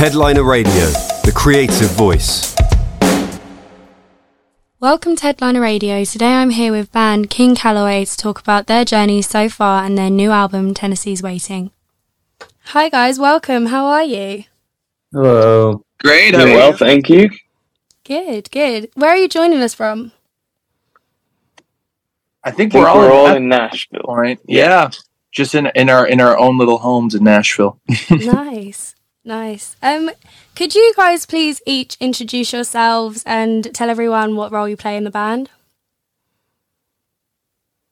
Headliner Radio, the creative voice. Welcome to Headliner Radio. Today I'm here with band King Calaway to talk about their journey so far and their new album, Tennessee's Waiting. Hi guys, welcome. How are you? Hello. Great. Doing well, thank you. Good, good. Where are you joining us from? I think I think we're all, we're all at in Nashville. that point. Yeah. Just in in our in our own little homes in Nashville. nice, nice. Um, could you guys please each introduce yourselves and tell everyone what role you play in the band?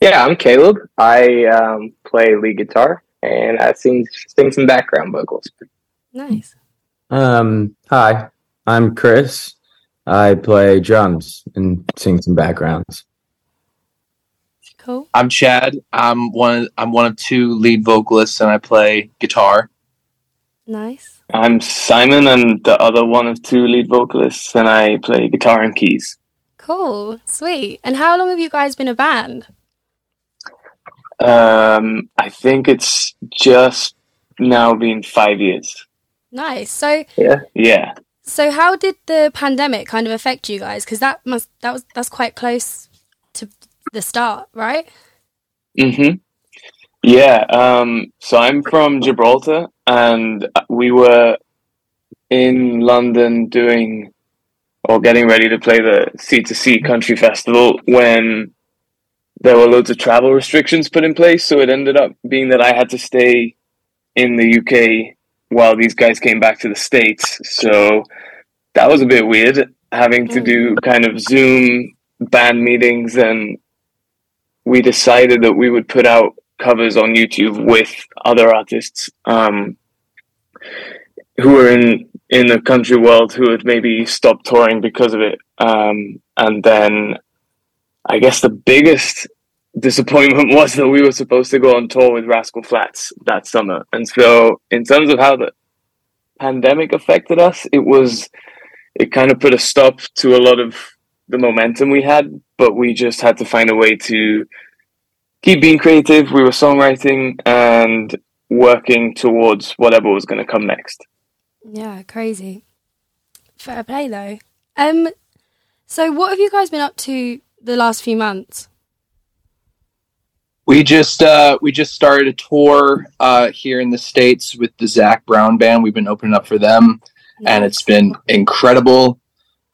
Yeah, I'm Caleb. I um, play lead guitar and I sing sing some background vocals. Nice. Um, hi, I'm Chris. I play drums and sing some backgrounds. Cool. I'm Chad. I'm one I'm one of two lead vocalists and I play guitar. Nice. I'm Simon. I'm the other one of two lead vocalists, and I play guitar and keys. Cool. Sweet. And how long have you guys been a band? Um, I think it's just now been five years. Nice. So, Yeah, yeah. so how did the pandemic kind of affect you guys? Because that must that was that's quite close to the start, right? Mm hmm Yeah. Um, so I'm from Gibraltar, and we were in London doing or getting ready to play the C2C Country Festival when there were loads of travel restrictions put in place. So it ended up being that I had to stay in the UK while these guys came back to the States. So that was a bit weird having to Mm. do kind of Zoom band meetings and we decided that we would put out covers on YouTube with other artists um, who were in in the country world who had maybe stopped touring because of it. Um, and then I guess the biggest disappointment was that we were supposed to go on tour with Rascal Flatts that summer. And so, in terms of how the pandemic affected us, it was it kind of put a stop to a lot of the momentum we had, but we just had to find a way to keep being creative. We were songwriting and working towards whatever was going to come next. Yeah, crazy. Fair play though. Um, so what have you guys been up to the last few months? We just uh we just started a tour uh here in the States with the Zac Brown band. We've been opening up for them and it's been incredible.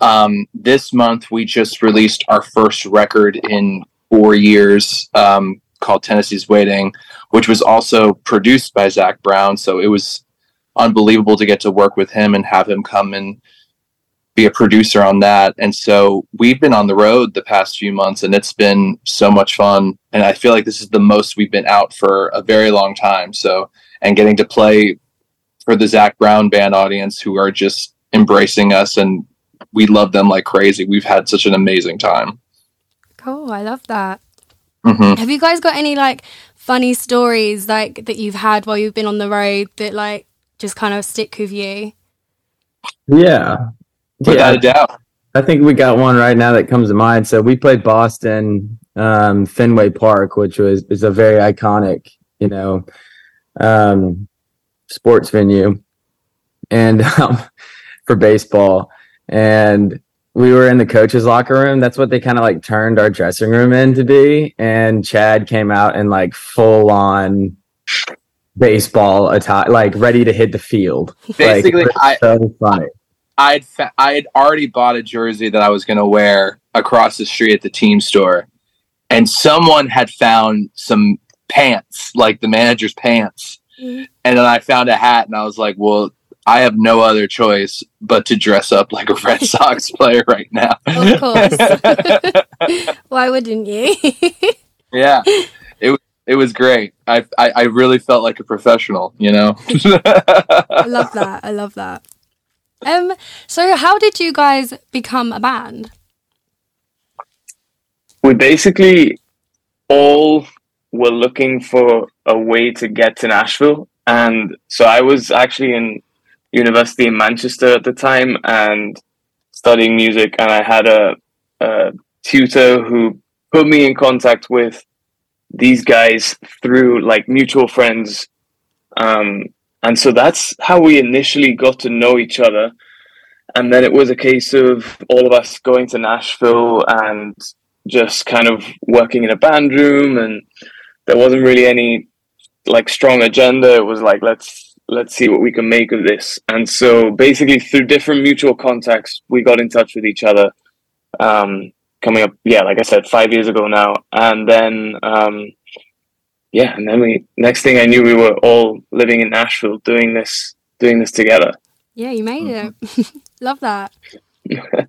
Um, this month, we just released our first record in four years um, called Tennessee's Waiting, which was also produced by Zac Brown. So it was unbelievable to get to work with him and have him come and be a producer on that. And so we've been on the road the past few months and it's been so much fun. And I feel like this is the most we've been out for a very long time. So, and getting to play for the Zac Brown band audience who are just embracing us and we love them like crazy. We've had such an amazing time. Cool, I love that. hmm Have you guys got any like funny stories like that you've had while you've been on the road that like just kind of stick with you? Yeah. Without a yeah, doubt. I think we got one right now that comes to mind. So we played Boston, um, Fenway Park, which was is a very iconic, you know, um, sports venue, and um, for baseball. And we were in the coach's locker room. That's what they kind of like turned our dressing room in to be. And Chad came out in like full on baseball attire, like ready to hit the field. Basically, it was I- funny. I had fa- I had already bought a jersey that I was going to wear across the street at the team store, and someone had found some pants, like the manager's pants, Mhm. and then I found a hat, and I was like, "Well, I have no other choice but to dress up like a Red Sox player right now." Of course. Why wouldn't you? yeah, it was it was great. I, I I really felt like a professional, you know. I love that. I love that. Um, so how did you guys become a band? we basically all were looking for a way to get to Nashville. And so I was actually in university in Manchester at the time and studying music. And I had a, a tutor who put me in contact with these guys through like mutual friends. Um, and so that's how we initially got to know each other. And then it was a case of all of us going to Nashville and just kind of working in a band room, and there wasn't really any like strong agenda. It was like let's let's see what we can make of this. And so basically through different mutual contacts, we got in touch with each other. Um, coming up, yeah, like I said, five years ago now, and then um, yeah, and then we next thing I knew, we were all living in Nashville doing this doing this together. Yeah, you made mm-hmm. it. Love that.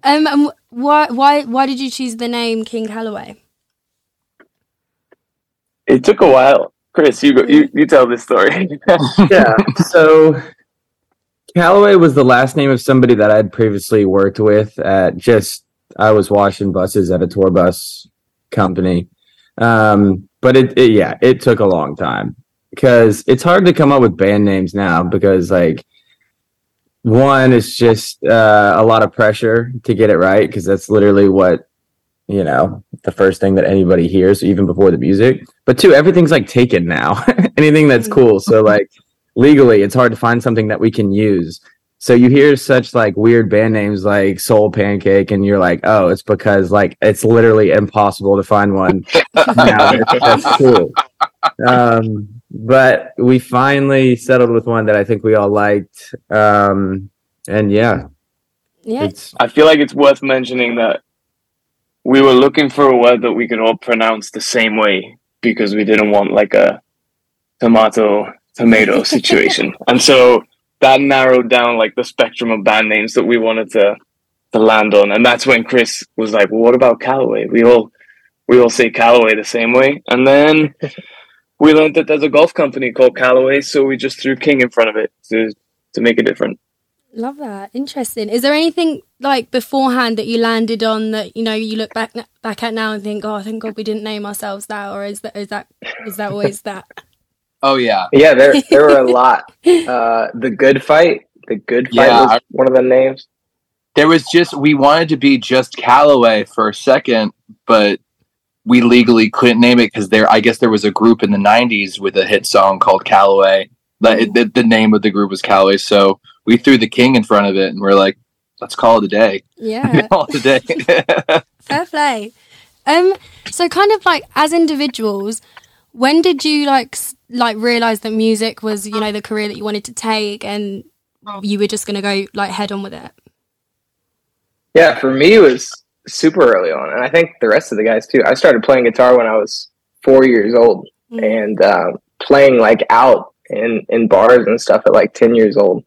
um, and why why why did you choose the name King Calaway? It took a while. Chris, you go, you, you tell this story. yeah. So Calloway was the last name of somebody that I'd previously worked with at just I was washing buses at a tour bus company. Um, but it, it yeah, it took a long time because it's hard to come up with band names now because like one is just uh, a lot of pressure to get it right because that's literally what you know the first thing that anybody hears even before the music. But two everything's like taken now. Anything that's cool. So like legally it's hard to find something that we can use. So you hear such like weird band names like soul pancake and you're like oh it's because like it's literally impossible to find one now that's, that's cool. Um but we finally settled with one that I think we all liked. Um, and yeah, yeah. I feel like it's worth mentioning that we were looking for a word that we could all pronounce the same way because we didn't want like a tomato tomato situation, and so that narrowed down like the spectrum of band names that we wanted to to land on. And that's when Chris was like, "Well, what about Callaway? We all we all say Callaway the same way," and then we learned that there's a golf company called Callaway, so we just threw King in front of it to to make it different. Love that. Interesting. Is there anything like beforehand that you landed on that you know you look back back at now and think, oh, thank God we didn't name ourselves that, or is that is that was that always that? Oh yeah, yeah. There there were a lot. Uh, the good fight, the good fight yeah, was one of the names. There was just we wanted to be just Callaway for a second, but we legally couldn't name it because there I guess there was a group in the '90s with a hit song called Callaway. The, the, the name of the group was Callaway, so we threw the king in front of it, and we're like, let's call it a day. Yeah, call it a day. Fair play. Um, so kind of like as individuals, when did you like like realize that music was you know the career that you wanted to take, and you were just gonna go like head on with it? Yeah, for me it was super early on, and I think the rest of the guys too. I started playing guitar when I was four years old, mm-hmm. and uh, playing like out in in bars and stuff at like ten years old.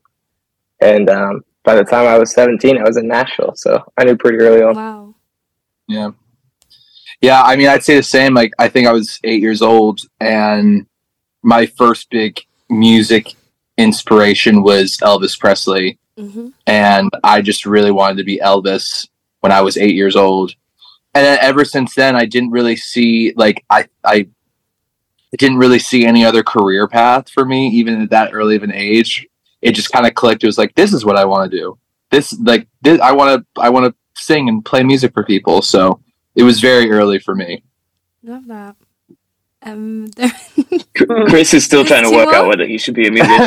And um, by the time I was seventeen, I was in Nashville, so I knew pretty early on. Wow. Yeah. Yeah, I mean, I'd say the same. Like, I think I was eight years old, and my first big music inspiration was Elvis Presley. Mm-hmm. And I just really wanted to be Elvis when I was eight years old. And then ever since then, I didn't really see like I I didn't really see any other career path for me, even at that early of an age. It just kind of clicked. It was like, this is what I want to do. This like this, I want to I want to sing and play music for people. So it was very early for me. Love that. Um, Chris is still trying to work out whether he should be a musician.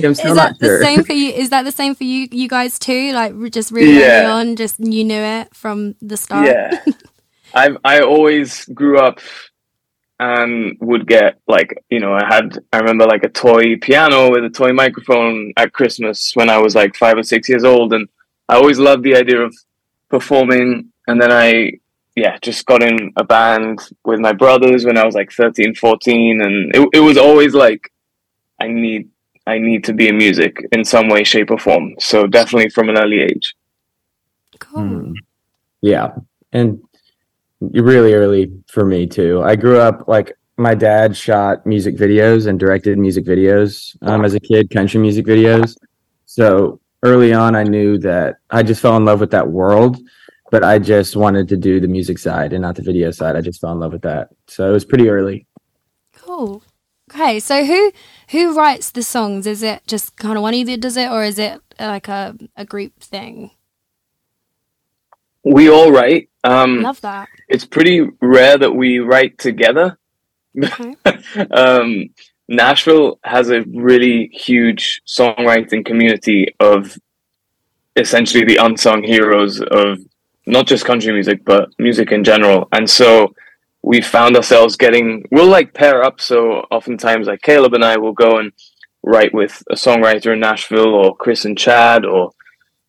is that sure. the same for you? Is that the same for you, you guys too? Like just really yeah. early on, just you knew it from the start. Yeah, I I always grew up and would get like you know I had I remember like a toy piano with a toy microphone at Christmas when I was like five or six years old, and I always loved the idea of performing. And then I yeah, just got in a band with my brothers when I was like 13, 14. And it, it was always like, I need, I need to be in music in some way, shape or form. So definitely from an early age. Cool. Mm. Yeah. And really early for me too. I grew up like my dad shot music videos and directed music videos um, as a kid, country music videos. So early on, I knew that I just fell in love with that world but I just wanted to do the music side and not the video side. I just fell in love with that. So it was pretty early. Cool. Okay, so who who writes the songs? Is it just kind of one of you that does it, or is it like a, a group thing? We all write. Um, Love that. It's pretty rare that we write together. Okay. um, Nashville has a really huge songwriting community of essentially the unsung heroes of not just country music but music in general. And so we found ourselves getting we'll like pair up. So oftentimes like Caleb and I will go and write with a songwriter in Nashville or Chris and Chad or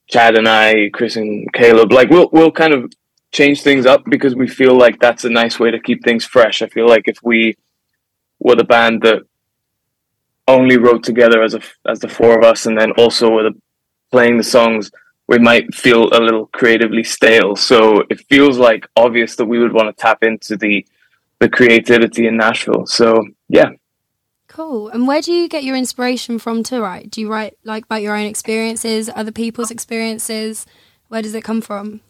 Chad and I, Chris and Caleb. Like we'll we'll kind of change things up because we feel like that's a nice way to keep things fresh. I feel like if we were the band that only wrote together as a as the four of us and then also were the, playing the songs we might feel a little creatively stale. So it feels like obvious that we would want to tap into the the creativity in Nashville. So yeah. Cool. And where do you get your inspiration from to write? Do you write like about your own experiences, other people's experiences? Where does it come from?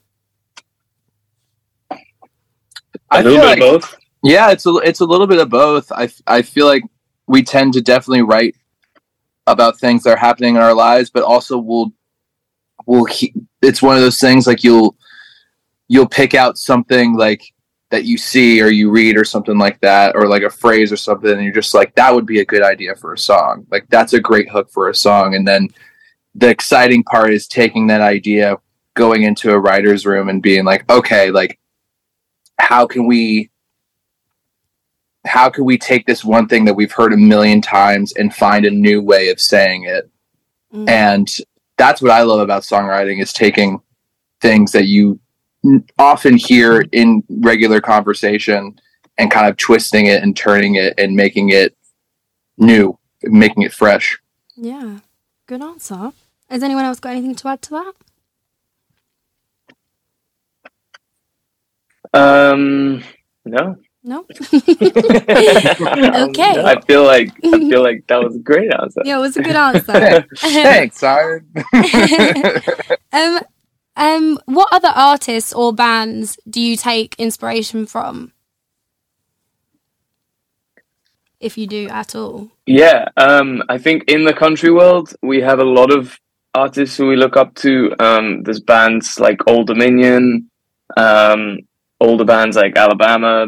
I A little feel bit like, of both. yeah, it's a it's a little bit of both. I I feel like we tend to definitely write about things that are happening in our lives, but also we'll we'll he- it's one of those things like you'll you'll pick out something like that you see or you read or something like that or like a phrase or something and you're just like that would be a good idea for a song. Like that's a great hook for a song. And then the exciting part is taking that idea going into a writer's room and being like okay like how can we how can we take this one thing that we've heard a million times and find a new way of saying it? Mm. and that's what i love about songwriting is taking things that you often hear in regular conversation and kind of twisting it and turning it and making it new making it fresh Yeah. Good answer. Has anyone else got anything to add to that? Um no. No? okay. I feel like I feel like that was a great answer. yeah, it was a good answer. thanks Aaron. um, um, what other artists or bands do you take inspiration from? If you do at all. Yeah, um, I think in the country world we have a lot of artists who we look up to. Um, there's bands like Old Dominion, um, older bands like Alabama.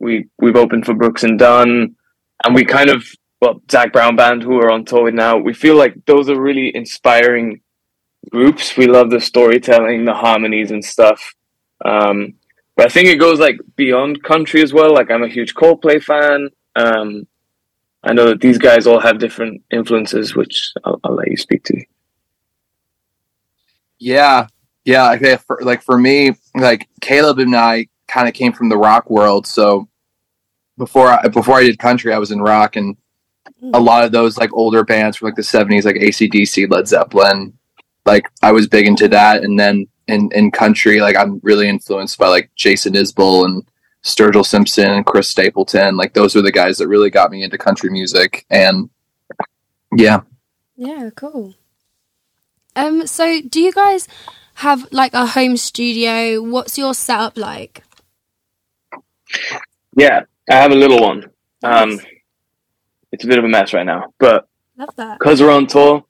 We we've opened for Brooks and Dunn, and we kind of well Zac Brown band who are on tour now. We feel like those are really inspiring groups. We love the storytelling, the harmonies and stuff. Um, but I think it goes like beyond country as well. Like I'm a huge Coldplay fan. Um, I know that these guys all have different influences, which I'll, I'll let you speak to. Yeah, yeah. Okay, for, like for me, like Caleb and I kind of came from the rock world. So before I before I did country, I was in rock, and a lot of those like older bands from like the seventies, like AC/DC, Led Zeppelin. Like I was big into that, and then in in country, like I'm really influenced by like Jason Isbell and Sturgill Simpson and Chris Stapleton. Like those are the guys that really got me into country music, and yeah. Yeah, cool. Um, so do you guys have like a home studio? What's your setup like? Yeah, I have a little one. Um, it's a bit of a mess right now, but Love that. because we're on tour,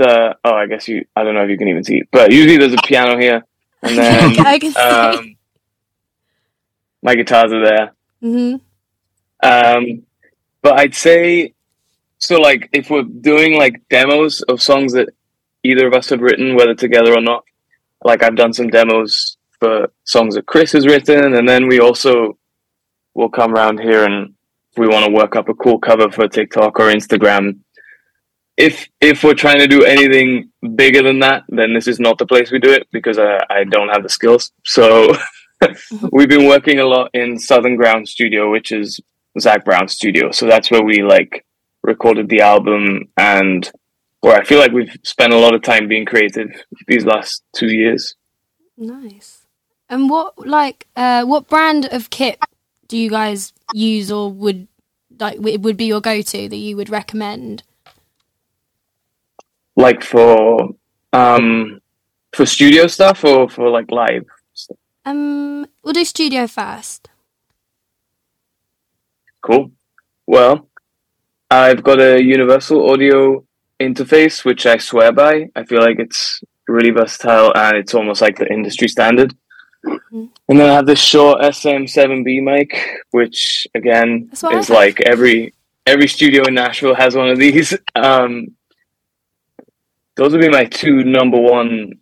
the oh, I guess you. I don't know if you can even see, but usually there's a piano here, and then I can see. um, my guitars are there. Mm-hmm. Um, but I'd say so. Like, if we're doing like demos of songs that either of us have written, whether together or not, like I've done some demos for songs that Chris has written, and then we also will come around here and if we want to work up a cool cover for TikTok or Instagram. If if we're trying to do anything bigger than that, then this is not the place we do it because I, I don't have the skills. So we've been working a lot in Southern Ground Studio, which is Zac Brown's studio. So that's where we like recorded the album and where I feel like we've spent a lot of time being creative these last two years. Nice. And what like uh what brand of kit do you guys use or would like it would be your go to that you would recommend? Like for um for studio stuff or for like live stuff. Um we'll do studio first. Cool. Well, I've got a universal audio interface which I swear by. I feel like it's really versatile and it's almost like the industry standard. Mhm. And then I have this Shure SM7B mic, which again I is have. like every every studio in Nashville has one of these. Um, those would be my two number one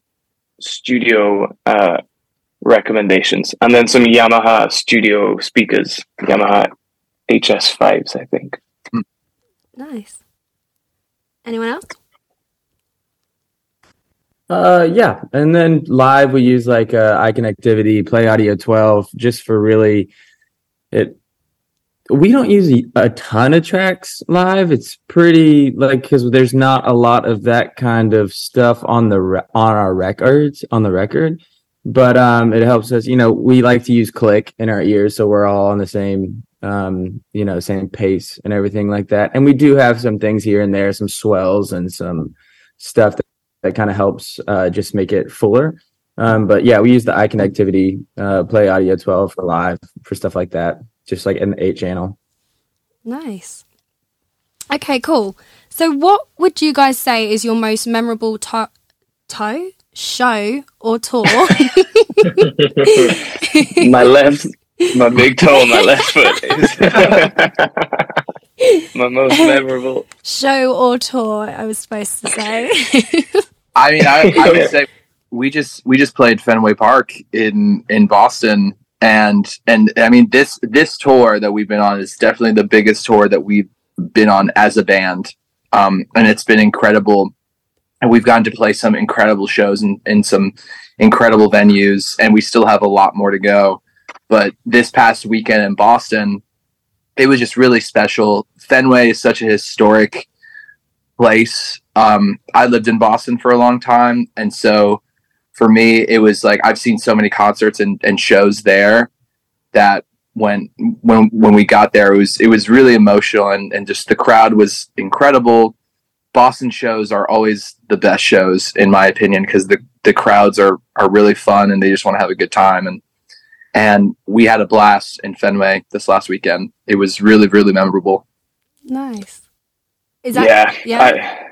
studio uh, recommendations, and then some Yamaha studio speakers, Yamaha HS5s, I think. Nice. Anyone else? Uh, yeah, and then live we use like uh, iConnectivity, Play Audio 12, just for really it. We don't use a ton of tracks live. It's pretty like because there's not a lot of that kind of stuff on the re- on our records on the record, but um, it helps us. You know, we like to use click in our ears, so we're all on the same um, you know, same pace and everything like that. And we do have some things here and there, some swells and some stuff that that kind of helps uh, just make it fuller. Um, but yeah, we use the iConnectivity uh, Play Audio 12 for live for stuff like that, just like in the eight channel. Nice. Okay, cool. So, what would you guys say is your most memorable to- toe, show, or tour? my left, my big toe on my left foot is my most memorable show or tour. I was supposed to say. I mean, I, I would say we just we just played Fenway Park in in Boston, and and I mean this this tour that we've been on is definitely the biggest tour that we've been on as a band, um, and it's been incredible. And we've gotten to play some incredible shows in, in some incredible venues, and we still have a lot more to go. But this past weekend in Boston, it was just really special. Fenway is such a historic place. Um, I lived in Boston for a long time, and so for me, it was like I've seen so many concerts and, and shows there that when when when we got there, it was it was really emotional, and and just the crowd was incredible. Boston shows are always the best shows, in my opinion, because the the crowds are are really fun and they just want to have a good time and and we had a blast in Fenway this last weekend. It was really really memorable. Nice. Is that yeah, yeah? I,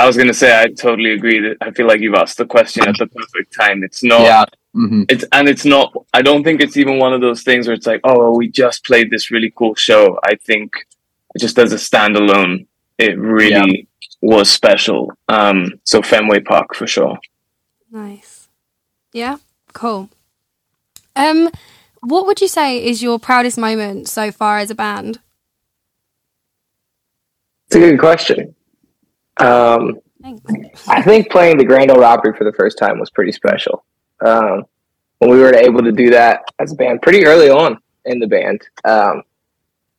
I was gonna say I totally agree. That I feel like you've asked the question at the perfect time. It's not. Yeah. hmm It's and it's not. I don't think it's even one of those things where it's like, oh, we just played this really cool show. I think just as a standalone, it really was special. Um, so Fenway Park for sure. Nice. Yeah. Cool. Um, what would you say is your proudest moment so far as a band? It's a good question. Um, I think playing the Grand Ole Opry for the first time was pretty special. Um, when we were able to do that as a band pretty early on in the band, um,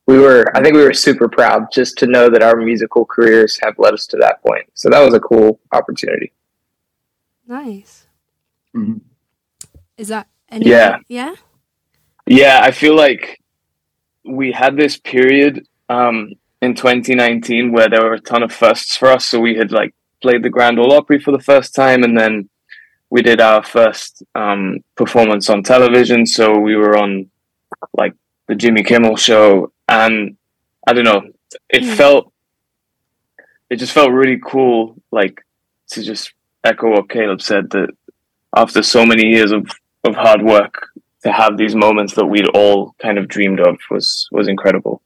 we were, I think we were super proud just to know that our musical careers have led us to that point. So that was a cool opportunity. Nice. Mhm. Is that any? Yeah. Yeah. Yeah, I feel like we had this period um, in 2019 where there were a ton of firsts for us. So we had like played the Grand Ole Opry for the first time, and then we did our first um, performance on television. So we were on like the Jimmy Kimmel show, and I don't know, it Mm. felt, it just felt really cool, like to just echo what Caleb said that after so many years of of hard work to have these moments that we'd all kind of dreamed of was was incredible.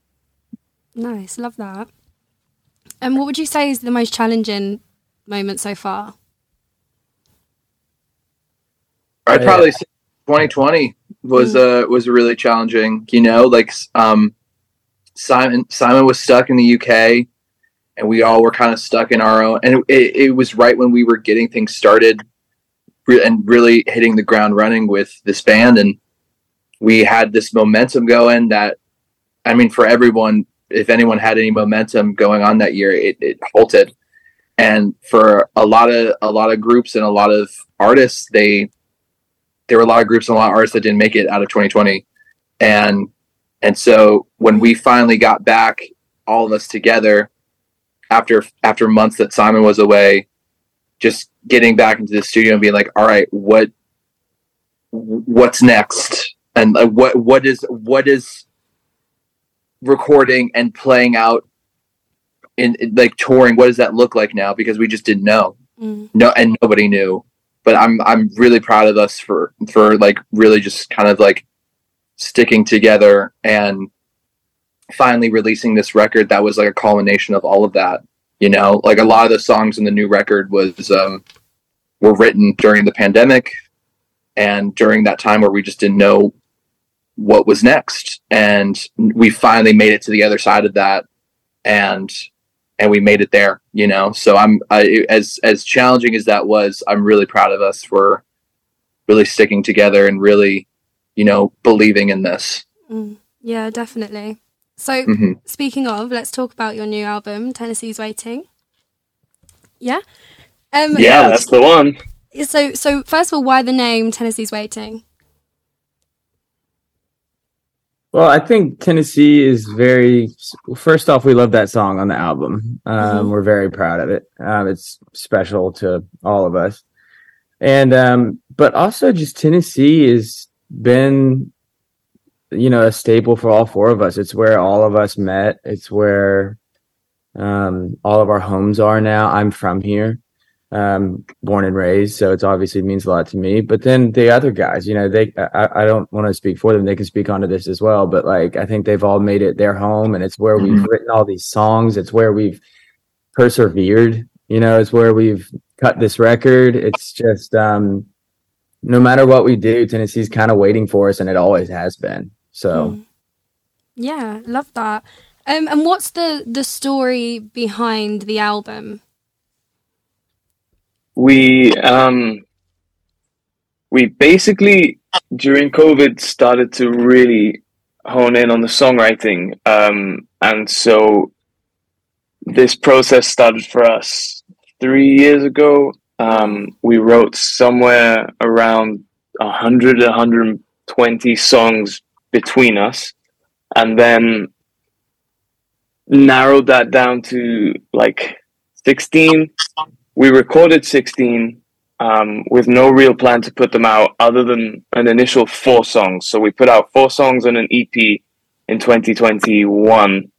Nice. Love that. And what would you say is the most challenging moment so far? I'd probably say 2020 was uh was really challenging. You know, like um, Simon Simon was stuck in the UK, and we all were kind of stuck in our own. And it, it was right when we were getting things started, re- and really hitting the ground running with this band, and we had this momentum going. That I mean, for everyone, if anyone had any momentum going on that year, it, it halted. And for a lot of a lot of groups and a lot of artists, they there were a lot of groups and a lot of artists that didn't make it out of 2020 and and so when we finally got back all of us together after after months that simon was away just getting back into the studio and being like all right what what's next and what what is what is recording and playing out in in, like touring what does that look like now because we just didn't know Mm. no and nobody knew but i'm i'm really proud of us for for like really just kind of like sticking together and finally releasing this record that was like a culmination of all of that. You know, like a lot of the songs in the new record was um, were written during the pandemic and during that time where we just didn't know what was next and we finally made it to the other side of that and and we made it there you know so i'm I, as as challenging as that was i'm really proud of us for really sticking together and really you know believing in this Mm, yeah, definitely. So, Mhm. speaking of, let's talk about your new album, Tennessee's Waiting. Yeah. Um, Yeah, that's the one. So, so first of all, why the name Tennessee's Waiting? Well, I think Tennessee is very. First off, we love that song on the album. Um, Mhm. We're very proud of it. Um, it's special to all of us, and um, but also just Tennessee has been, you know, a staple for all four of us. It's where all of us met. It's where um, all of our homes are now. I'm from here, um, born and raised, so it's obviously means a lot to me. But then the other guys, you know, they I, I don't want to speak for them; they can speak onto this as well. But like, I think they've all made it their home, and it's where we've written all these songs. It's where we've persevered. You know, it's where we've cut this record. It's just um, no matter what we do, Tennessee's kind of waiting for us, and it always has been. So. Mm. Yeah, love that. Um, and what's the the story behind the album? We um we basically during covid started to really hone in on the songwriting um and so this process started for us three years ago. Um we wrote somewhere around 100 120 songs between us and then narrowed that down to like 16 we recorded 16 um, with no real plan to put them out other than an initial four songs. So we put out four songs on an EP in 2021.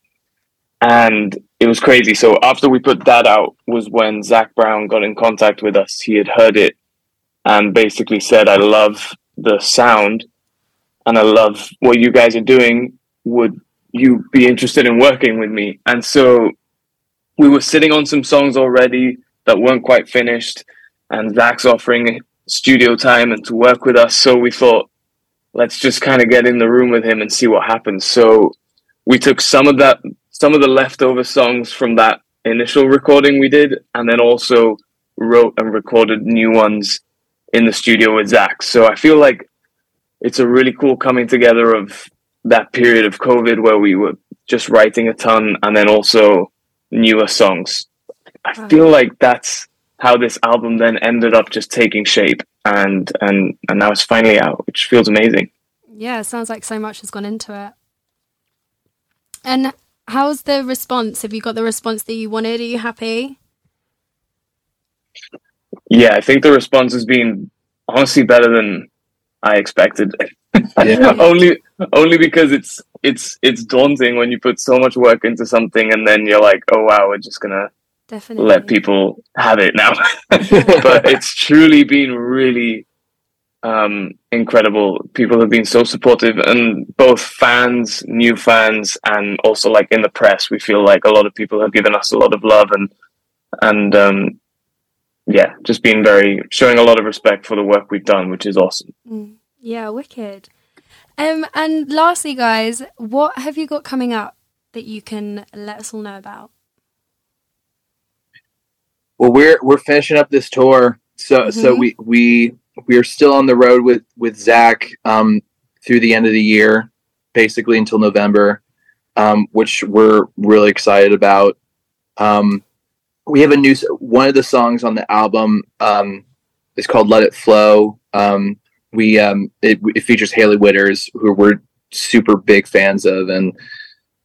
And it was crazy. So after we put that out was when Zac Brown got in contact with us. He had heard it and basically said, I love the sound and I love what you guys are doing. Would you be interested in working with me? And so we were sitting on some songs already that weren't quite finished, and Zac's offering studio time and to work with us. So we thought, let's just kind of get in the room with him and see what happens. So we took some of that, some of the leftover songs from that initial recording we did, and then also wrote and recorded new ones in the studio with Zac. So I feel like it's a really cool coming together of that period of COVID where we were just writing a ton and then also newer songs. I Wow. feel like that's how this album then ended up just taking shape and and and now it's finally out, which feels amazing. Yeah, it sounds like so much has gone into it. And how's the response? Have you got the response that you wanted? Are you happy? Yeah, I think the response has been honestly better than I expected. Yeah. only only because it's it's it's daunting when you put so much work into something and then you're like, oh wow, we're just gonna Definitely. let people have it now. but it's truly been really um, incredible. People have been so supportive, and both fans, new fans, and also like in the press, we feel like a lot of people have given us a lot of love and and um, yeah, just been very showing a lot of respect for the work we've done, which is awesome. Mm, yeah, wicked. Um, and lastly, guys, what have you got coming up that you can let us all know about? Well, we're we're finishing up this tour, so so Mhm. we we we are still on the road with with Zac um, through the end of the year, basically until November, um, which we're really excited about. Um, we have a new one of the songs on the album um, is called "Let It Flow." Um, we um, it, it features Hailey Whitters, who we're super big fans of, and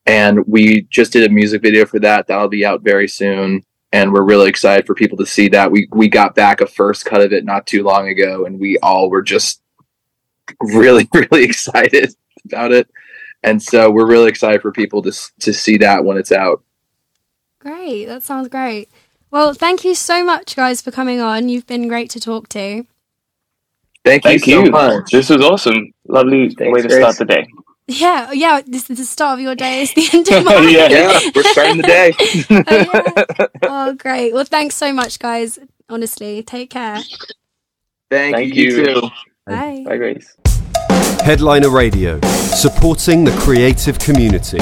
and we just did a music video for that. That'll be out very soon and we're really excited for people to see that. We we got back a first cut of it not too long ago, and we all were just really really excited about it. And so we're really excited for people to to see that when it's out. Great, that sounds great. Well, thank you so much, guys, for coming on. You've been great to talk to. Thank you Thank so you. much. This was awesome. Lovely Thanks, way to Grace. start the day. Yeah, yeah. This is the start of your day. It's the end of mine. Yeah. Yeah, we're starting the day. oh, yeah. oh, great. Well, thanks so much, guys. Honestly, take care. Thank, Thank you. you. too. Bye. Bye, Grace. Headliner Radio, supporting the creative community.